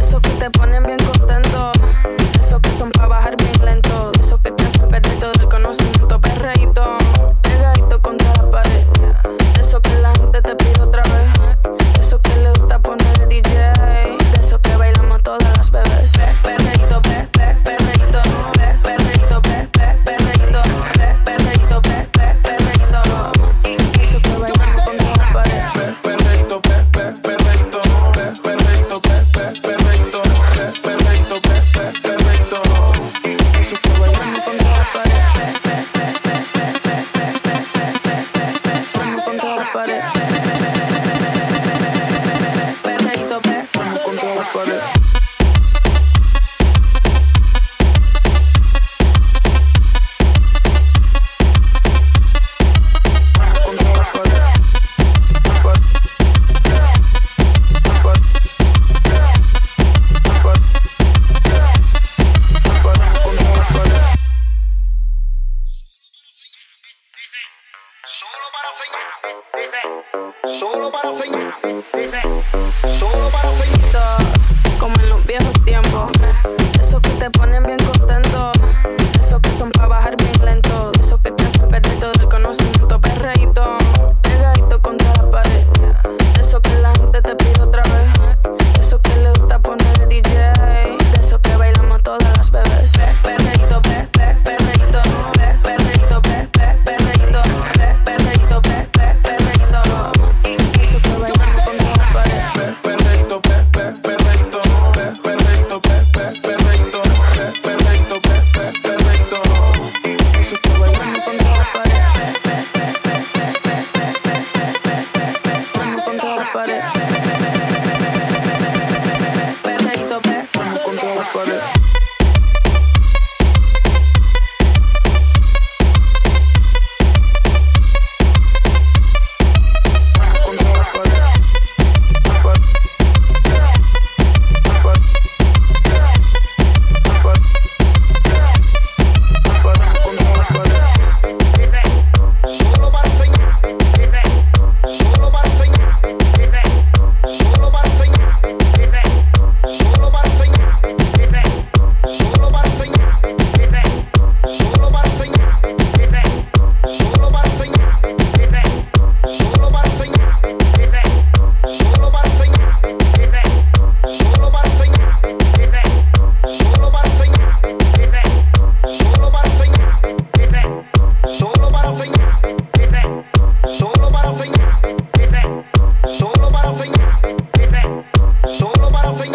Esos que te ponen bien para dice. Solo para señalar, dice. Solo para señalar. Como en los viejos.